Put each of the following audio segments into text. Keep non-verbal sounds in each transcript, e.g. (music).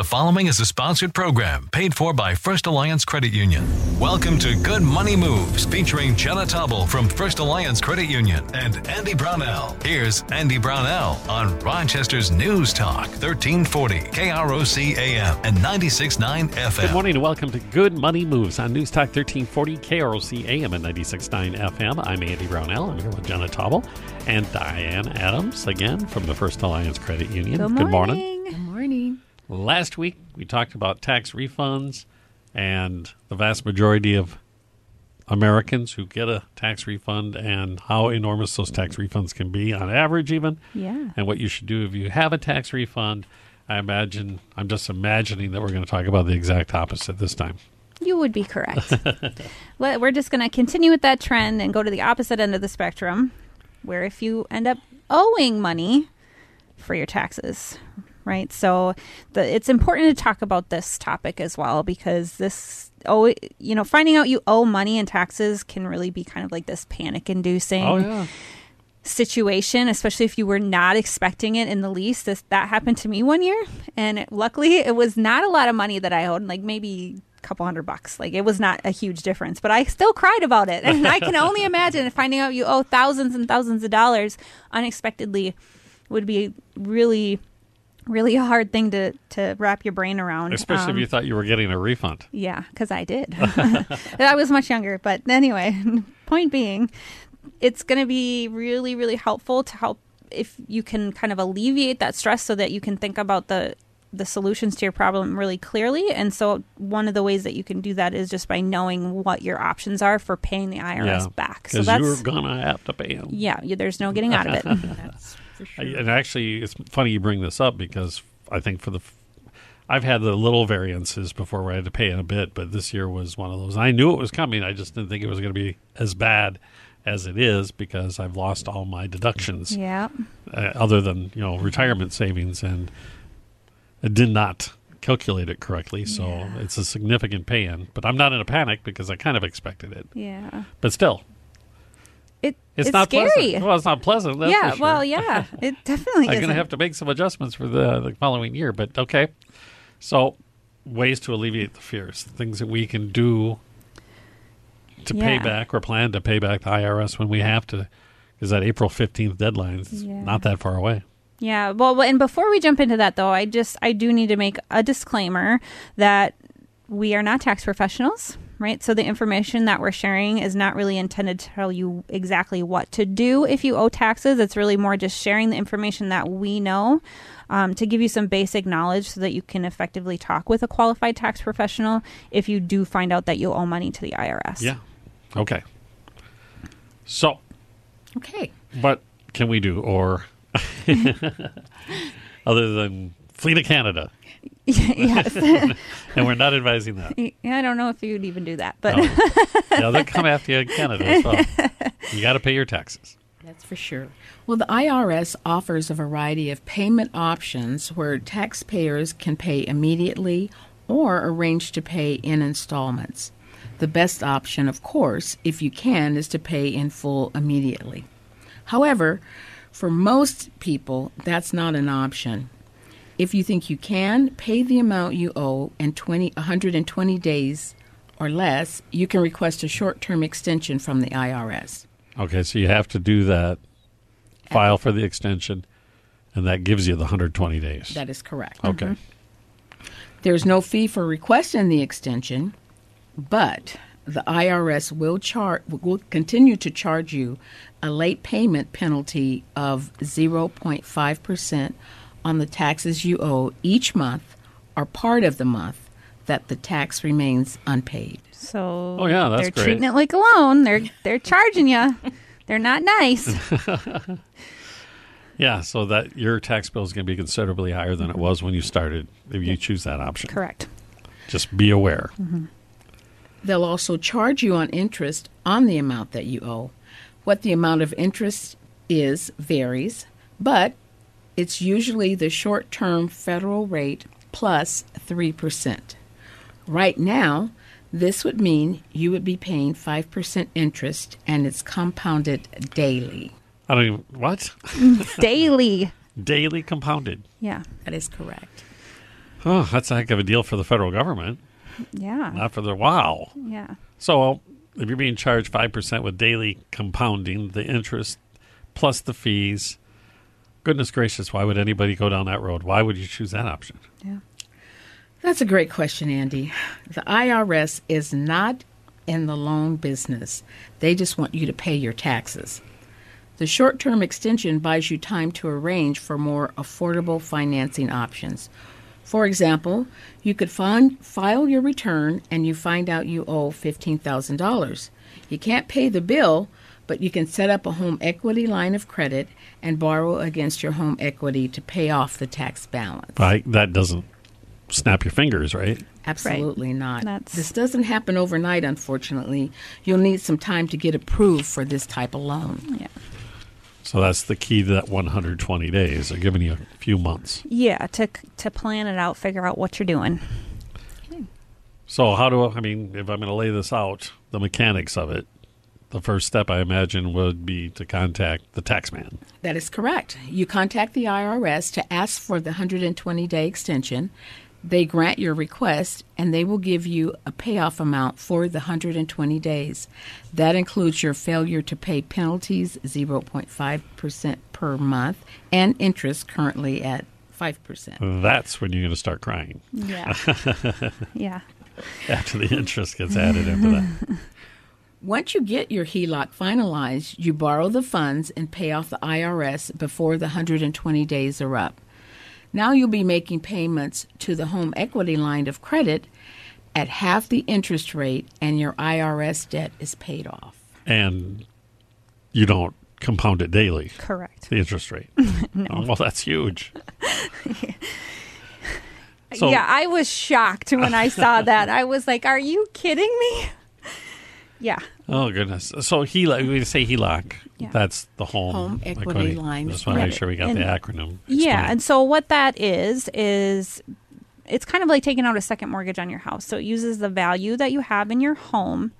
The following is a sponsored program paid for by First Alliance Credit Union. Welcome to Good Money Moves featuring Jenna Taubel from First Alliance Credit Union and Andy Brownell. Here's Andy Brownell on Rochester's News Talk 1340 KROC AM and 96.9 FM. Good morning and welcome to Good Money Moves on News Talk 1340 KROC AM and 96.9 FM. I'm Andy Brownell. I'm here with Jenna Taubel and Dianne Adams again from the First Alliance Credit Union. Good Good morning. morning. Good morning. Last week we talked about tax refunds and the vast majority of Americans who get a tax refund and how enormous those tax refunds can be on average even Yeah. and what you should do if you have a tax refund. I imagine I'm just imagining that we're going to talk about the exact opposite this time. You would be correct. (laughs) We're just going to continue with that trend and go to the opposite end of the spectrum, where if you end up owing money for your taxes, right? So the, it's important to talk about this topic as well because this, oh, you know, finding out you owe money in taxes can really be kind of like this panic-inducing. Oh yeah. situation, especially if you were not expecting it in the least. This that happened to me one year, and it, luckily it was not a lot of money that I owed, like maybe a couple hundred bucks. Like it was not a huge difference, but I still cried about it, and I can only imagine finding out you owe thousands and thousands of dollars unexpectedly would be really. Really a hard thing to, to wrap your brain around. Especially if Um, you thought you were getting a refund. yeah, because I did. (laughs) (laughs) I was much younger. But anyway, (laughs) point being, it's going to be really, really helpful to help if you can kind of alleviate that stress so that you can think about the the solutions to your problem really clearly. And so one of the ways that you can do that is just by knowing what your options are for paying the IRS yeah. back. So that's you're gonna have to pay them. yeah, there's no getting out of it. That's for sure. And actually, it's funny you bring this up because I think for the I've had the little variances before where I had to pay in a bit, but this year was one of those. I knew it was coming. I just didn't think it was going to be as bad as it is because I've lost all my deductions, yeah. uh, other than you know retirement savings, and it did not calculate it correctly. So Yeah. it's a significant pay-in. But I'm not in a panic because I kind of expected it. Yeah. But still, It, it's, it's not scary. pleasant. Well, it's not pleasant. That's yeah, sure. well, yeah, (laughs) it definitely I'm going to have to make some adjustments for the, the following year, but okay. So, ways to alleviate the fears, things that we can do to pay back or plan to pay back the IRS when we have to, is that April 15th deadline is Yeah. not that far away. Yeah, well, and before we jump into that, though, I just I do need to make a disclaimer that we are not tax professionals, right? So the information that we're sharing is not really intended to tell you exactly what to do if you owe taxes. It's really more just sharing the information that we know um, to give you some basic knowledge so that you can effectively talk with a qualified tax professional if you do find out that you owe money to the IRS. Yeah. Okay. So, Okay. what can we do, or (laughs) other than flee to Canada? (laughs) yes. (laughs) And we're not advising that. Yeah, I don't know if you'd even do that, but No. yeah, they'll come (laughs) after you in Canada as well. You got to pay your taxes. That's for sure. Well, the IRS offers a variety of payment options where taxpayers can pay immediately or arrange to pay in installments. The best option, of course, if you can, is to pay in full immediately. However, for most people, that's not an option. If you think you can pay the amount you owe in 20, 120 days or less, you can request a short term extension from the IRS. Okay, so you have to do that, file for the extension, and that gives you the 120 days. That is correct. okay. Mm-hmm. There's no fee for requesting the extension, but the IRS will char- will continue to charge you a late payment penalty of 0.5% on the taxes you owe each month or part of the month that the tax remains unpaid. So Oh, yeah, that's they're great. treating it like a loan. They're they're charging you. They're not nice. (laughs) Yeah, so that your tax bill is going to be considerably higher than it was when you started if you choose that option. Correct. Just be aware. Mm-hmm. They'll also charge you on interest on the amount that you owe. What the amount of interest is varies, but it's usually the short term federal rate plus 3%. Right now, this would mean you would be paying 5% interest and it's compounded daily. I don't even what (laughs) Daily. daily compounded. Yeah. That is correct. Oh, that's a heck of a deal for the federal government, Yeah. not for the wow. yeah. So if you're being charged five percent with daily compounding, the interest plus the fees, goodness gracious, why would anybody go down that road? Why would you choose that option? Yeah. That's a great question, Andy. The IRS is not in the loan business. They just want you to pay your taxes. The short term extension buys you time to arrange for more affordable financing options. For example, you could find, file your return and you find out you owe $15,000. You can't pay the bill, but you can set up a home equity line of credit and borrow against your home equity to pay off the tax balance. Right? That doesn't snap your fingers, right? Absolutely not. That's- This doesn't happen overnight, unfortunately. You'll need some time to get approved for this type of loan. Yeah. So that's the key to that 120 days. They're giving you a few months. Yeah. To to plan it out, figure out what you're doing. So how do I, I mean, if I'm going to lay this out, the mechanics of it, the first step I imagine would be to contact the tax man. That is correct. You contact the IRS to ask for the 120 day extension. They grant your request and they will give you a payoff amount for the 120 days. That includes your failure to pay penalties, 0.5% per month, and interest currently at 5%. That's when you're going to start crying Yeah. (laughs) yeah. after the interest gets added into that. (laughs) Once you get your HELOC finalized, you borrow the funds and pay off the IRS before the 120 days are up. Now you'll be making payments to the home equity line of credit at half the interest rate, and your IRS debt is paid off. And you don't compound it daily, Correct. the interest rate. (laughs) Oh, well, that's huge. (laughs) So- yeah, I was shocked when I saw that. I was like, "Are you kidding me?" Yeah. Oh, goodness. So HELOC, we say HELOC, Yeah. that's the home, Home equity line Just want to make sure we got And- the acronym. Yeah, and so what that is is it's kind of like taking out a second mortgage on your house. So it uses the value that you have in your home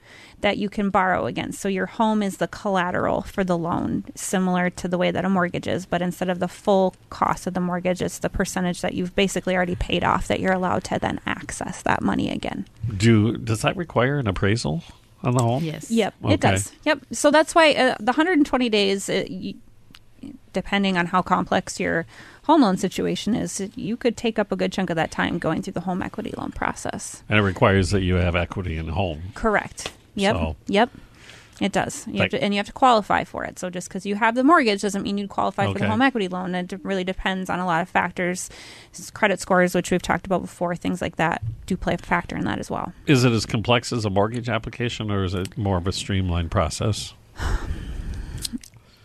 that you can borrow against. So your home is the collateral for the loan, similar to the way that a mortgage is, but instead of the full cost of the mortgage, it's the percentage that you've basically already paid off that you're allowed to then access that money again. Do does that require an appraisal on the home? Yes. Yep, Okay. it does. Yep. So that's why uh, the 120 days, uh, y depending on how complex your home loan situation is, you could take up a good chunk of that time going through the home equity loan process. And it requires that you have equity in the home. Correct. Yep. So- Yep. It does. You have Like- to, and you have to qualify for it. So just because you have the mortgage doesn't mean you qualify for the home equity loan. It really depends on a lot of factors. Credit scores, which we've talked about before, things like that do play a factor in that as well. Is it as complex as a mortgage application or is it more of a streamlined process?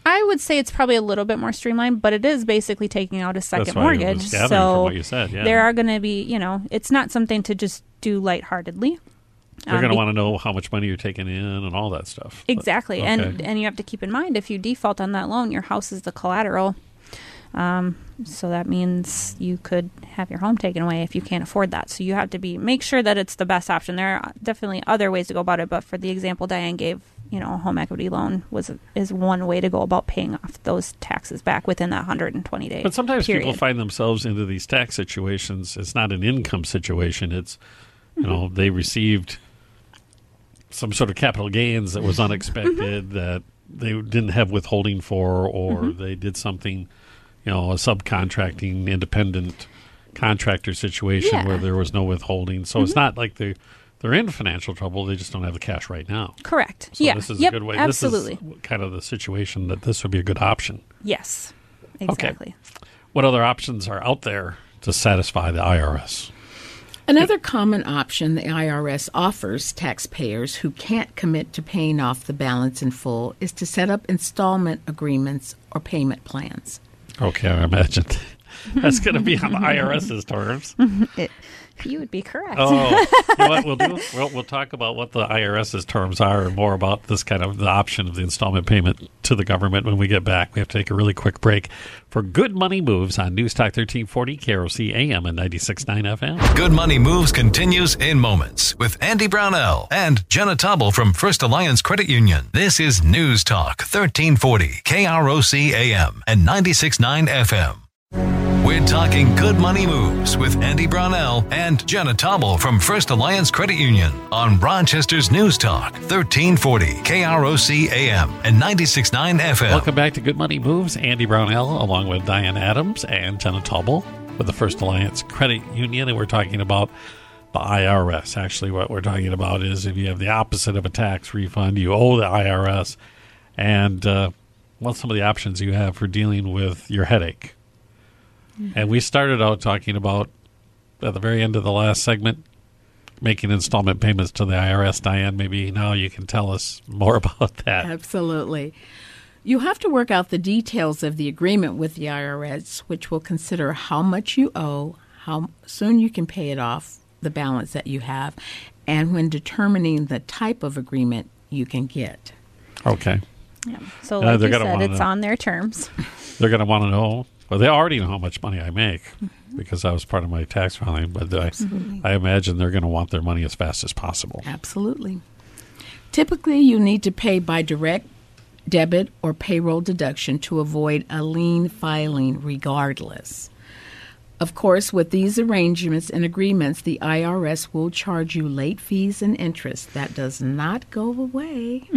I would say it's probably a little bit more streamlined, but it is basically taking out a second That's what I was mortgage. so from what you said, yeah. there are going to be, you know, it's not something to just do lightheartedly. They're Um, going to want to know how much money you're taking in and all that stuff. But- exactly, okay. and and you have to keep in mind if you default on that loan, your house is the collateral. Um, so that means you could have your home taken away if you can't afford that. So you have to be make sure that it's the best option. There are definitely other ways to go about it, but for the example Dianne gave, you know, a home equity loan was is one way to go about paying off those taxes back within that 120 days. But sometimes people find themselves into these tax situations. It's not an income situation. It's, you Mm-hmm. know, they received some sort of capital gains that was unexpected Mm-hmm. that they didn't have withholding for, or Mm-hmm. they did something, you know, a subcontracting independent contractor situation Yeah. Mm-hmm. where there was no withholding. So it's not like they they're in financial trouble. They just don't have the cash right now. Correct. So yeah. this is yep. a good way. Absolutely. This is kind of the situation that this would be a good option. yes. Exactly. What other options are out there to satisfy the IRS? Another common option the IRS offers taxpayers who can't commit to paying off the balance in full is to set up installment agreements or payment plans. Okay, I imagine (laughs) that's going to be on the IRS's terms. Mm-hmm. It, you would be correct. Oh, you know what (laughs) we'll do? We'll, we'll talk about what the IRS's terms are and more about this kind of the option of the installment payment to the government when we get back. We have to take a really quick break for Good Money Moves on News Talk 1340, KROC AM and 96.9 FM. Good Money Moves continues in moments with Andy Brownell and Jenna Taubel from First Alliance Credit Union. This is News Talk 1340, KROC AM and 96.9 FM. We're talking good money moves with Andy Brownell and Jenna Taubel from First Alliance Credit Union on Rochester's News Talk, 1340 KROC AM and 96.9 FM. Welcome back to Good Money Moves. Andy Brownell, along with Dianne Adams and Jenna Taubel with the First Alliance Credit Union, and we're talking about the IRS. Actually, what we're talking about is if you have the opposite of a tax refund, you owe the IRS, and uh, some of the options you have for dealing with your headache. And we started out talking about at the very end of the last segment making installment payments to the IRS. Dianne, maybe now you can tell us more (laughs) about that. Absolutely. You have to work out the details of the agreement with the IRS, which will consider how much you owe, how soon you can pay it off, the balance that you have, and when determining the type of agreement you can get. Okay. Yeah. So, like they're you said, wanna it's know. on their terms. They're going to want to know. Well, they already know how much money I make Mm-hmm. because that was part of my tax filing. But I, I imagine they're going to want their money as fast as possible. Absolutely. Typically, you need to pay by direct debit or payroll deduction to avoid a lien filing regardless. Of course, with these arrangements and agreements, the IRS will charge you late fees and interest. That does not go away. (laughs)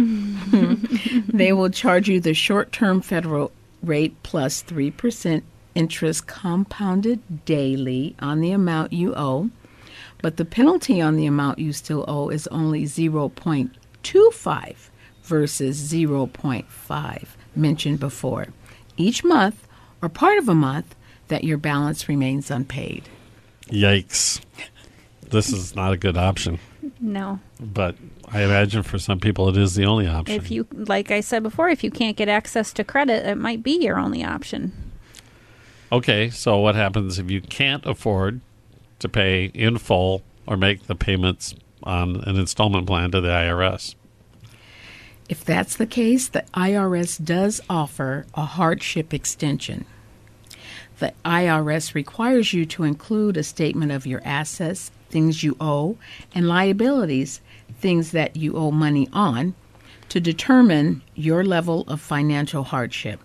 they will charge you the short term federal rate plus 3% interest compounded daily on the amount you owe but the penalty on the amount you still owe is only 0.25 versus 0.5 mentioned before each month or part of a month that your balance remains unpaid. Yikes. This is not a good option. No. But I imagine for some people it is the only option. If you, like I said before, if you can't get access to credit, it might be your only option. Okay, so what happens if you can't afford to pay in full or make the payments on an installment plan to the IRS? If that's the case, the IRS does offer a hardship extension. The IRS requires you to include a statement of your assets, things you owe, and liabilities, things that you owe money on, to determine your level of financial hardship.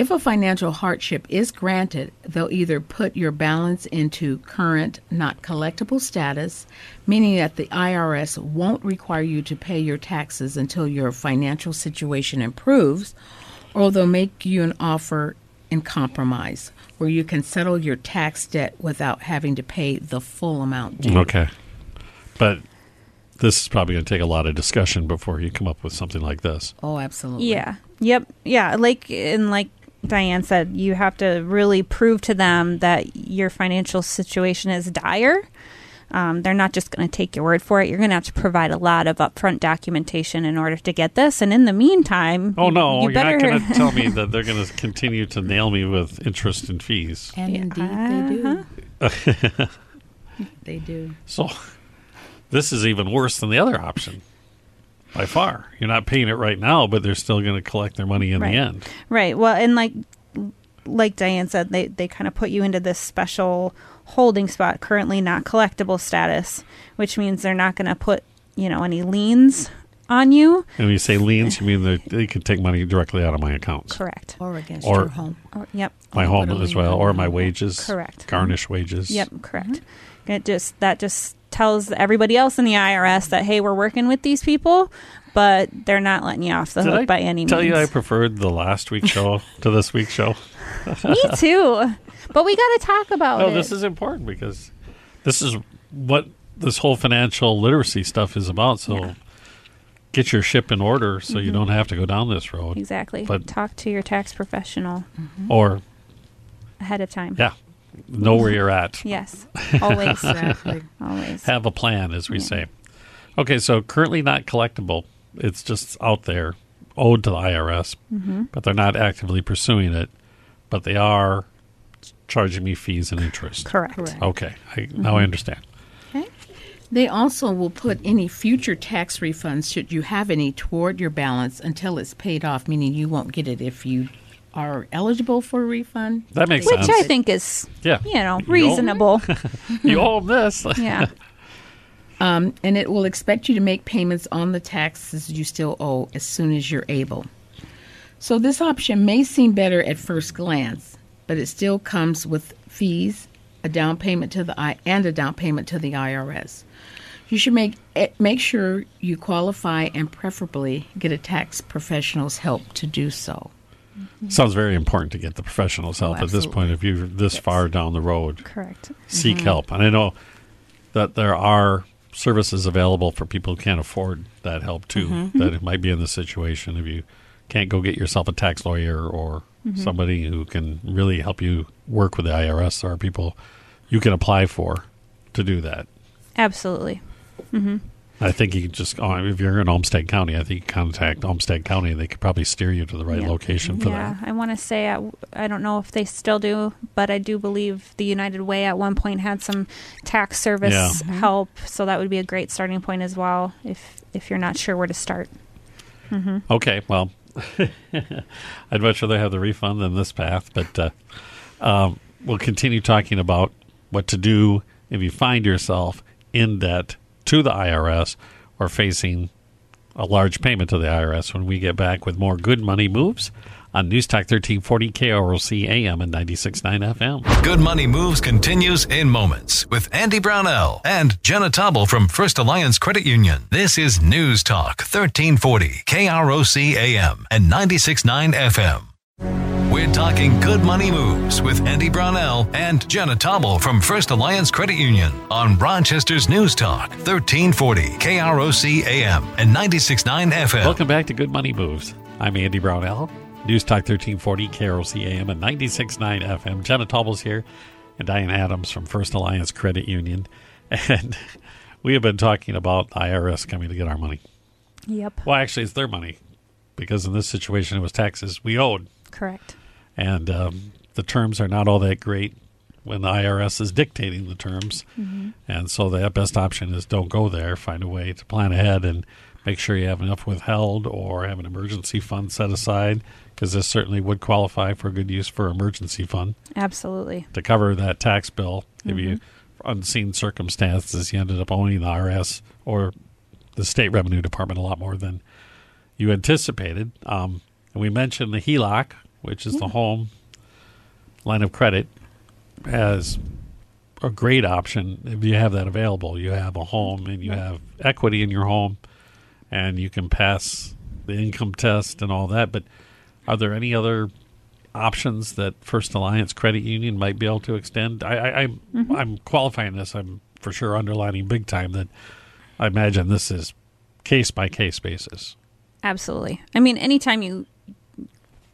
If a financial hardship is granted, they'll either put your balance into current not collectible status, meaning that the IRS won't require you to pay your taxes until your financial situation improves, or they'll make you an offer in compromise where you can settle your tax debt without having to pay the full amount due. Okay. But this is probably going to take a lot of discussion before you come up with something like this. Oh, absolutely. Yeah. Yep. Yeah. Like and like Dianne said, you have to really prove to them that your financial situation is dire. Um, they're not just going to take your word for it. You're going to have to provide a lot of upfront documentation in order to get this. And in the meantime, Oh, no, you you are better not going to tell me that they're going to continue to nail me with interest and fees. And Yeah. indeed they do. they do. So this is even worse than the other option by far. You're not paying it right now, but they're still going to collect their money in Right. the end. Right. Well, and like like Dianne said, they they kind of put you into this special holding spot, currently not collectible status, which means they're not going to put you know any liens on you. And when you say liens, you mean that they could take money directly out of my accounts, Correct. Or against Or- your home. Or, yep. my Or home as well, or my wages, Correct. garnish wages. Yep. Correct. Mm-hmm. It just that just tells everybody else in the IRS that hey, we're working with these people, but they're not letting you off the Did hook I by any tell means. Tell you I preferred the last week's show to this week's show? (laughs) Me too. But we got to talk about Oh, it. this is important because this is what this whole financial literacy stuff is about. So Yeah. get your ship in order so Mm-hmm. you don't have to go down this road. exactly. But- Talk to your tax professional Or, ahead of time. yeah, know where you're at. Yes. Always. Exactly. (laughs) Always. Have a plan, as we say. Okay, so currently not collectible. It's just out there, owed to the IRS, Mm-hmm. but they're not actively pursuing it. But they are charging me fees and interest. Correct. Correct. Okay, I, now I understand. Okay. They also will put any future tax refunds, should you have any, toward your balance until it's paid off, meaning you won't get it if you are eligible for a refund. That makes Which sense. I think is, Yeah. you know, reasonable. You owe them (laughs) this. (laughs) yeah. Um, and it will expect you to make payments on the taxes you still owe as soon as you're able. So this option may seem better at first glance, but it still comes with fees, a down payment to the I and a down payment to the IRS. You should make eh, make sure you qualify and preferably get a tax professional's help to do so. Sounds very important to get the professional's oh, help at this point. If you're this far down the road, Correct. seek mm-hmm. help. And I know that there are services available for people who can't afford that help too. Mm-hmm. That it might be in the situation if you can't go get yourself a tax lawyer or mm-hmm. somebody who can really help you work with the IRS. There are people you can apply for to do that. Absolutely. I think you can just, oh, if you're in Olmsted County, I think you contact Olmsted County. They could probably steer you to the right Yeah. location for that. yeah, that. I want to say I, I don't know if they still do, but I do believe the United Way at one point had some tax service Yeah. help, so that would be a great starting point as well. If if you're not sure where to start. Okay, well, (laughs) I'd much rather have the refund than this path, but uh, um, we'll continue talking about what to do if you find yourself in debt to the IRS or facing a large payment to the IRS when we get back with more good money moves on News Talk 1340 KROC AM and 96.9 FM. Good Money Moves continues in moments with Andy Brownell and Jenna Taubel from First Alliance Credit Union. This is News Talk 1340 KROC AM and 96.9 FM. We're talking good money moves with Andy Brownell and Jenna Taubel from First Alliance Credit Union on Rochester's News Talk 1340 KROC AM and 96.9 FM. Welcome back to Good Money Moves. I'm Andy Brownell, News Talk 1340 KROC AM and 96.9 FM. Jenna Taubel's here and Dianne Adams from First Alliance Credit Union. (laughs) And we have been talking about the IRS coming to get our money. Yep. Well, actually, it's their money because in this situation, it was taxes we owed. Correct. And um, the terms are not all that great when the IRS is dictating the terms. And so the best option is don't go there. Find a way to plan ahead and make sure you have enough withheld or have an emergency fund set aside because this certainly would qualify for good use for emergency fund Absolutely. to cover that tax bill if you for unseen circumstances you ended up owning the IRS or the state revenue department a lot more than you anticipated. Um, and we mentioned the HELOC, which is the home line of credit, as a great option if you have that available. You have a home and you have equity in your home, and you can pass the income test and all that. But are there any other options that First Alliance Credit Union might be able to extend? I, I, I'm, mm-hmm. I'm qualifying this. I'm for sure underlining big time that I imagine this is case by case basis. Absolutely. I mean, anytime you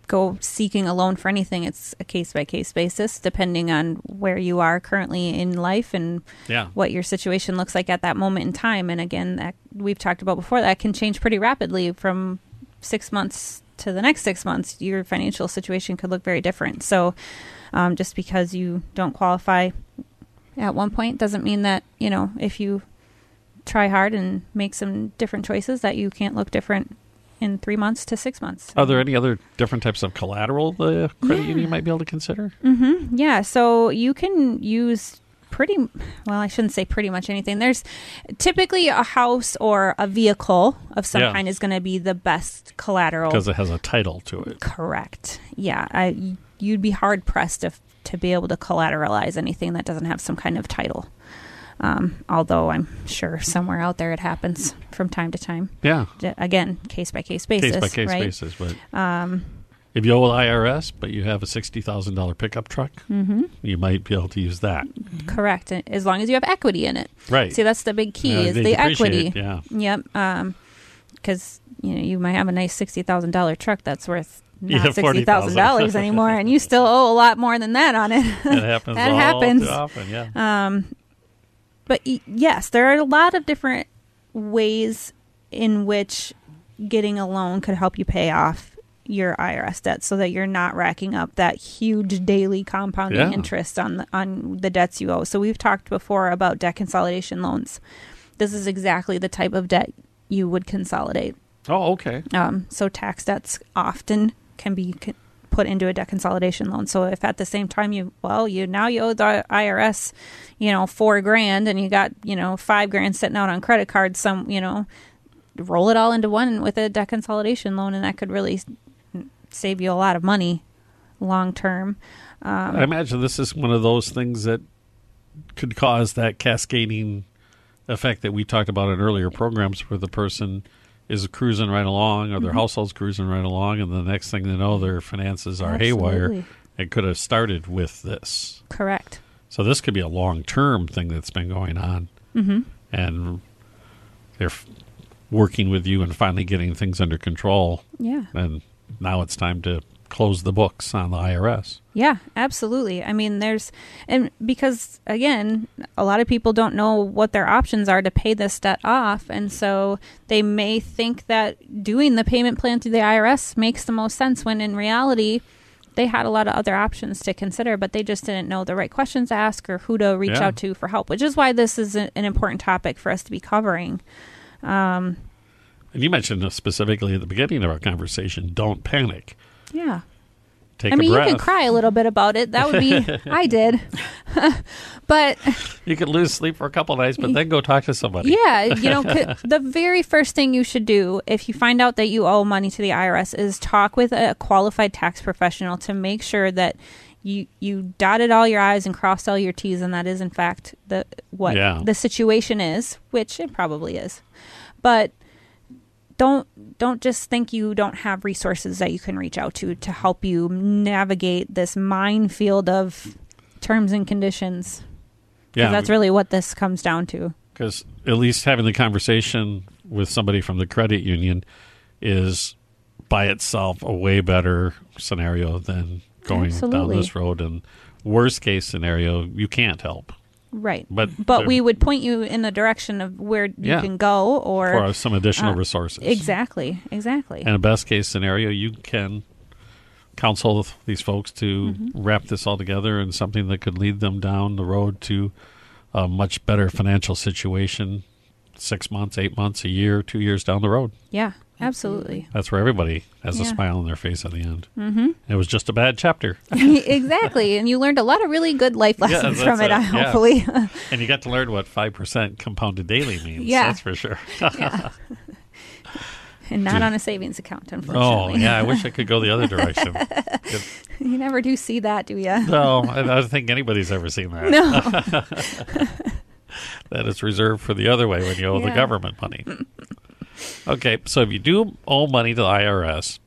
go seeking a loan for anything, it's a case by case basis, depending on where you are currently in life and Yeah. what your situation looks like at that moment in time. And again, that we've talked about before, that can change pretty rapidly from six months to the next six months. Your financial situation could look very different. So, um, just because you don't qualify at one point doesn't mean that you know if you try hard and make some different choices that you can't look different in three months to six months. Are there any other different types of collateral the credit union might be able to consider? Mm-hmm. Yeah, so you can use pretty well, I shouldn't say pretty much anything. There's typically a house or a vehicle of some Yeah. kind is going to be the best collateral. Because it has a title to it. Correct. Yeah, I, you'd be hard pressed to to be able to collateralize anything that doesn't have some kind of title. Um, although I'm sure somewhere out there it happens from time to time. Yeah. Again, case by case basis. case by case right? basis. But if you owe the IRS, but you have a sixty thousand dollar pickup truck, mm-hmm. you might be able to use that. Correct. As long as you have equity in it. Right. See, that's the big key Yeah, is the equity. yeah. Yep. Um, because you know you might have a nice sixty thousand dollar truck that's worth (laughs) Yeah, not sixty thousand dollars anymore, and you still owe a lot more than that on it. (laughs) That happens. (laughs) That all happens. often. Yeah. But yes, there are a lot of different ways in which getting a loan could help you pay off your IRS debt so that you're not racking up that huge daily compounding Yeah. interest on the, on the debts you owe. So we've talked before about debt consolidation loans. This is exactly the type of debt you would consolidate. oh, okay. Um, so tax debts often can be put into a debt consolidation loan. So if at the same time you well you now you owe the IRS, you know four grand and you got you know five grand sitting out on credit cards, some you know roll it all into one with a debt consolidation loan, and that could really save you a lot of money long term. Um, I imagine this is one of those things that could cause that cascading effect that we talked about in earlier programs where the person is cruising right along or their Mm-hmm. household's cruising right along and the next thing they know their finances are haywire. It could have started with this. Correct. So this could be a long term thing that's been going on. Mm-hmm. And they're working with you and finally getting things under control. Yeah. And now it's time to close the books on the IRS. Yeah, absolutely. I mean, there's, and because again, a lot of people don't know what their options are to pay this debt off. And so they may think that doing the payment plan through the IRS makes the most sense when in reality, they had a lot of other options to consider, but they just didn't know the right questions to ask or who to reach Yeah. out to for help, which is why this is an important topic for us to be covering. Um, and you mentioned specifically at the beginning of our conversation don't panic. Yeah. Take I mean, a you can cry a little bit about it. That would be, (laughs) I did. (laughs) but You could lose sleep for a couple nights, but then go talk to somebody. Yeah, you know, (laughs) the very first thing you should do if you find out that you owe money to the IRS is talk with a qualified tax professional to make sure that you you dotted all your i's and crossed all your t's and that is in fact the what Yeah. the situation is, which it probably is. But don't don't just think you don't have resources that you can reach out to to help you navigate this minefield of terms and conditions. Yeah, that's really what this comes down to. because at least having the conversation with somebody from the credit union is by itself a way better scenario than going down this road. And worst case scenario, you can't help. Right. But but we would point you in the direction of where you Yeah. can go or for some additional uh, resources. exactly exactly And a best case scenario, you can counsel these folks to Mm-hmm. wrap this all together in something that could lead them down the road to a much better financial situation six months, eight months, a year, two years down the road. yeah absolutely That's where everybody has a smile on their face at the end. Mm-hmm. It was just a bad chapter. (laughs) exactly and you learned a lot of really good life lessons that's from it uh, yeah. hopefully (laughs) and you got to learn what 5% compounded daily means. Yeah. That's for sure. (laughs) and not Dude. on a savings account unfortunately. oh, yeah. I wish I could go the other direction. you never do see that do you No, I, I don't think anybody's ever seen that. no that is reserved for the other way when you owe the government money. Okay, so if you do owe money to the IRS,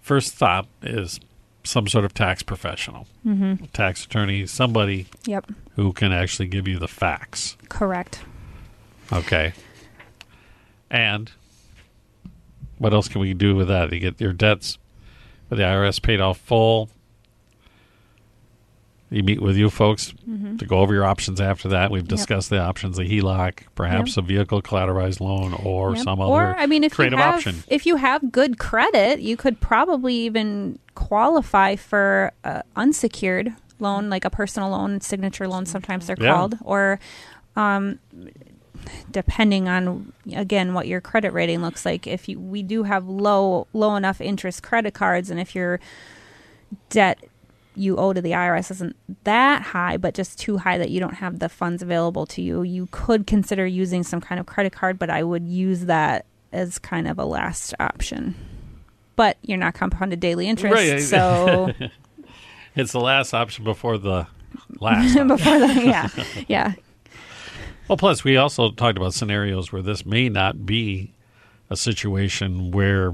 first thought is some sort of tax professional, mm-hmm. tax attorney, somebody yep who can actually give you the facts. correct Okay. And what else can we do with that? You get your debts with the IRS paid off full. You meet with you folks to go over your options after that. We've Mm-hmm. Yep. discussed the options, the HELOC, perhaps a vehicle collateralized loan or Yep. some or other I mean, if creative you have, option. If you have good credit, you could probably even qualify for a unsecured loan, like a personal loan, signature loan. Sometimes they're Yeah. called, or um, depending on again what your credit rating looks like. If you we do have low low enough interest credit cards, and if your debt you owe to the IRS isn't that high, but just too high that you don't have the funds available to you, you could consider using some kind of credit card, but I would use that as kind of a last option. But you're not compounded daily interest, Right. so (laughs) It's the last option before the last. (laughs) before that, yeah, yeah, Well, plus we also talked about scenarios where this may not be a situation where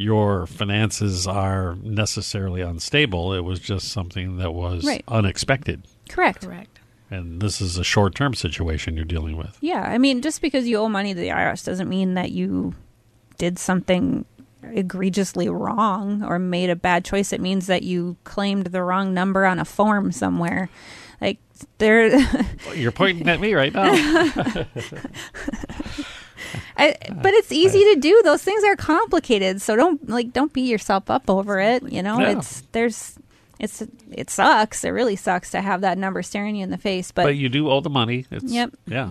your finances are necessarily unstable. It was just something that was Right. unexpected. correct. Correct. And this is a short term situation you're dealing with. Yeah, I mean, just because you owe money to the IRS doesn't mean that you did something egregiously wrong or made a bad choice. It means that you claimed the wrong number on a form somewhere. Like there, Well, You're pointing at me right now. (laughs) (laughs) I, but it's easy to do. Those things are complicated, so don't like don't beat yourself up over it. You know, Yeah. it's there's it's it sucks. It really sucks to have that number staring you in the face, but, but you do owe the money. It's, Yep. Yeah.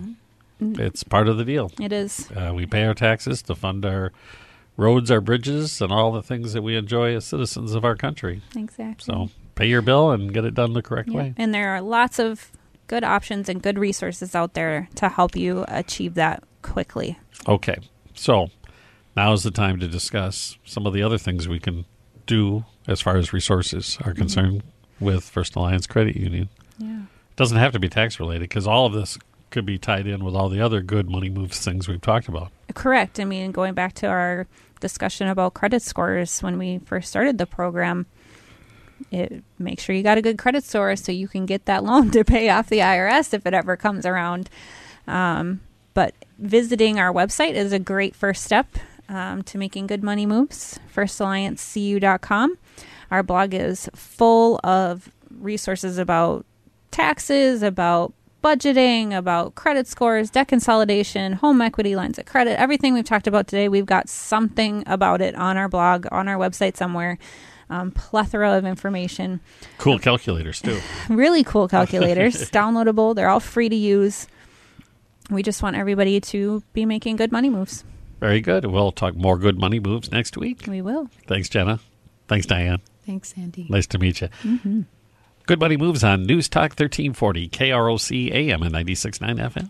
It's part of the deal. it is Uh, we pay our taxes to fund our roads, our bridges, and all the things that we enjoy as citizens of our country. exactly. So pay your bill and get it done the correct Yeah. way. And there are lots of good options and good resources out there to help you achieve that quickly. Okay. So now is the time to discuss some of the other things we can do as far as resources are mm-hmm. concerned with First Alliance Credit Union. Yeah. It doesn't have to be tax related because all of this could be tied in with all the other good money moves things we've talked about. Correct. I mean, going back to our discussion about credit scores when we first started the program, it make sure you got a good credit score so you can get that (laughs) loan to pay off the IRS if it ever comes around. Um, but visiting our website is a great first step um, to making good money moves. FirstAllianceCU.com. Our blog is full of resources about taxes, about budgeting, about credit scores, debt consolidation, home equity lines of credit, everything we've talked about today. We've got something about it on our blog, on our website somewhere. Um, plethora of information. Cool calculators, too. (laughs) Really cool calculators, (laughs) downloadable. They're all free to use. We just want everybody to be making good money moves. Very good. We'll talk more good money moves next week. We will. Thanks, Jenna. Thanks, Dianne. Thanks, Andy. Nice to meet you. Good Money Moves on News Talk 1340, KROC AM and 96.9 FM.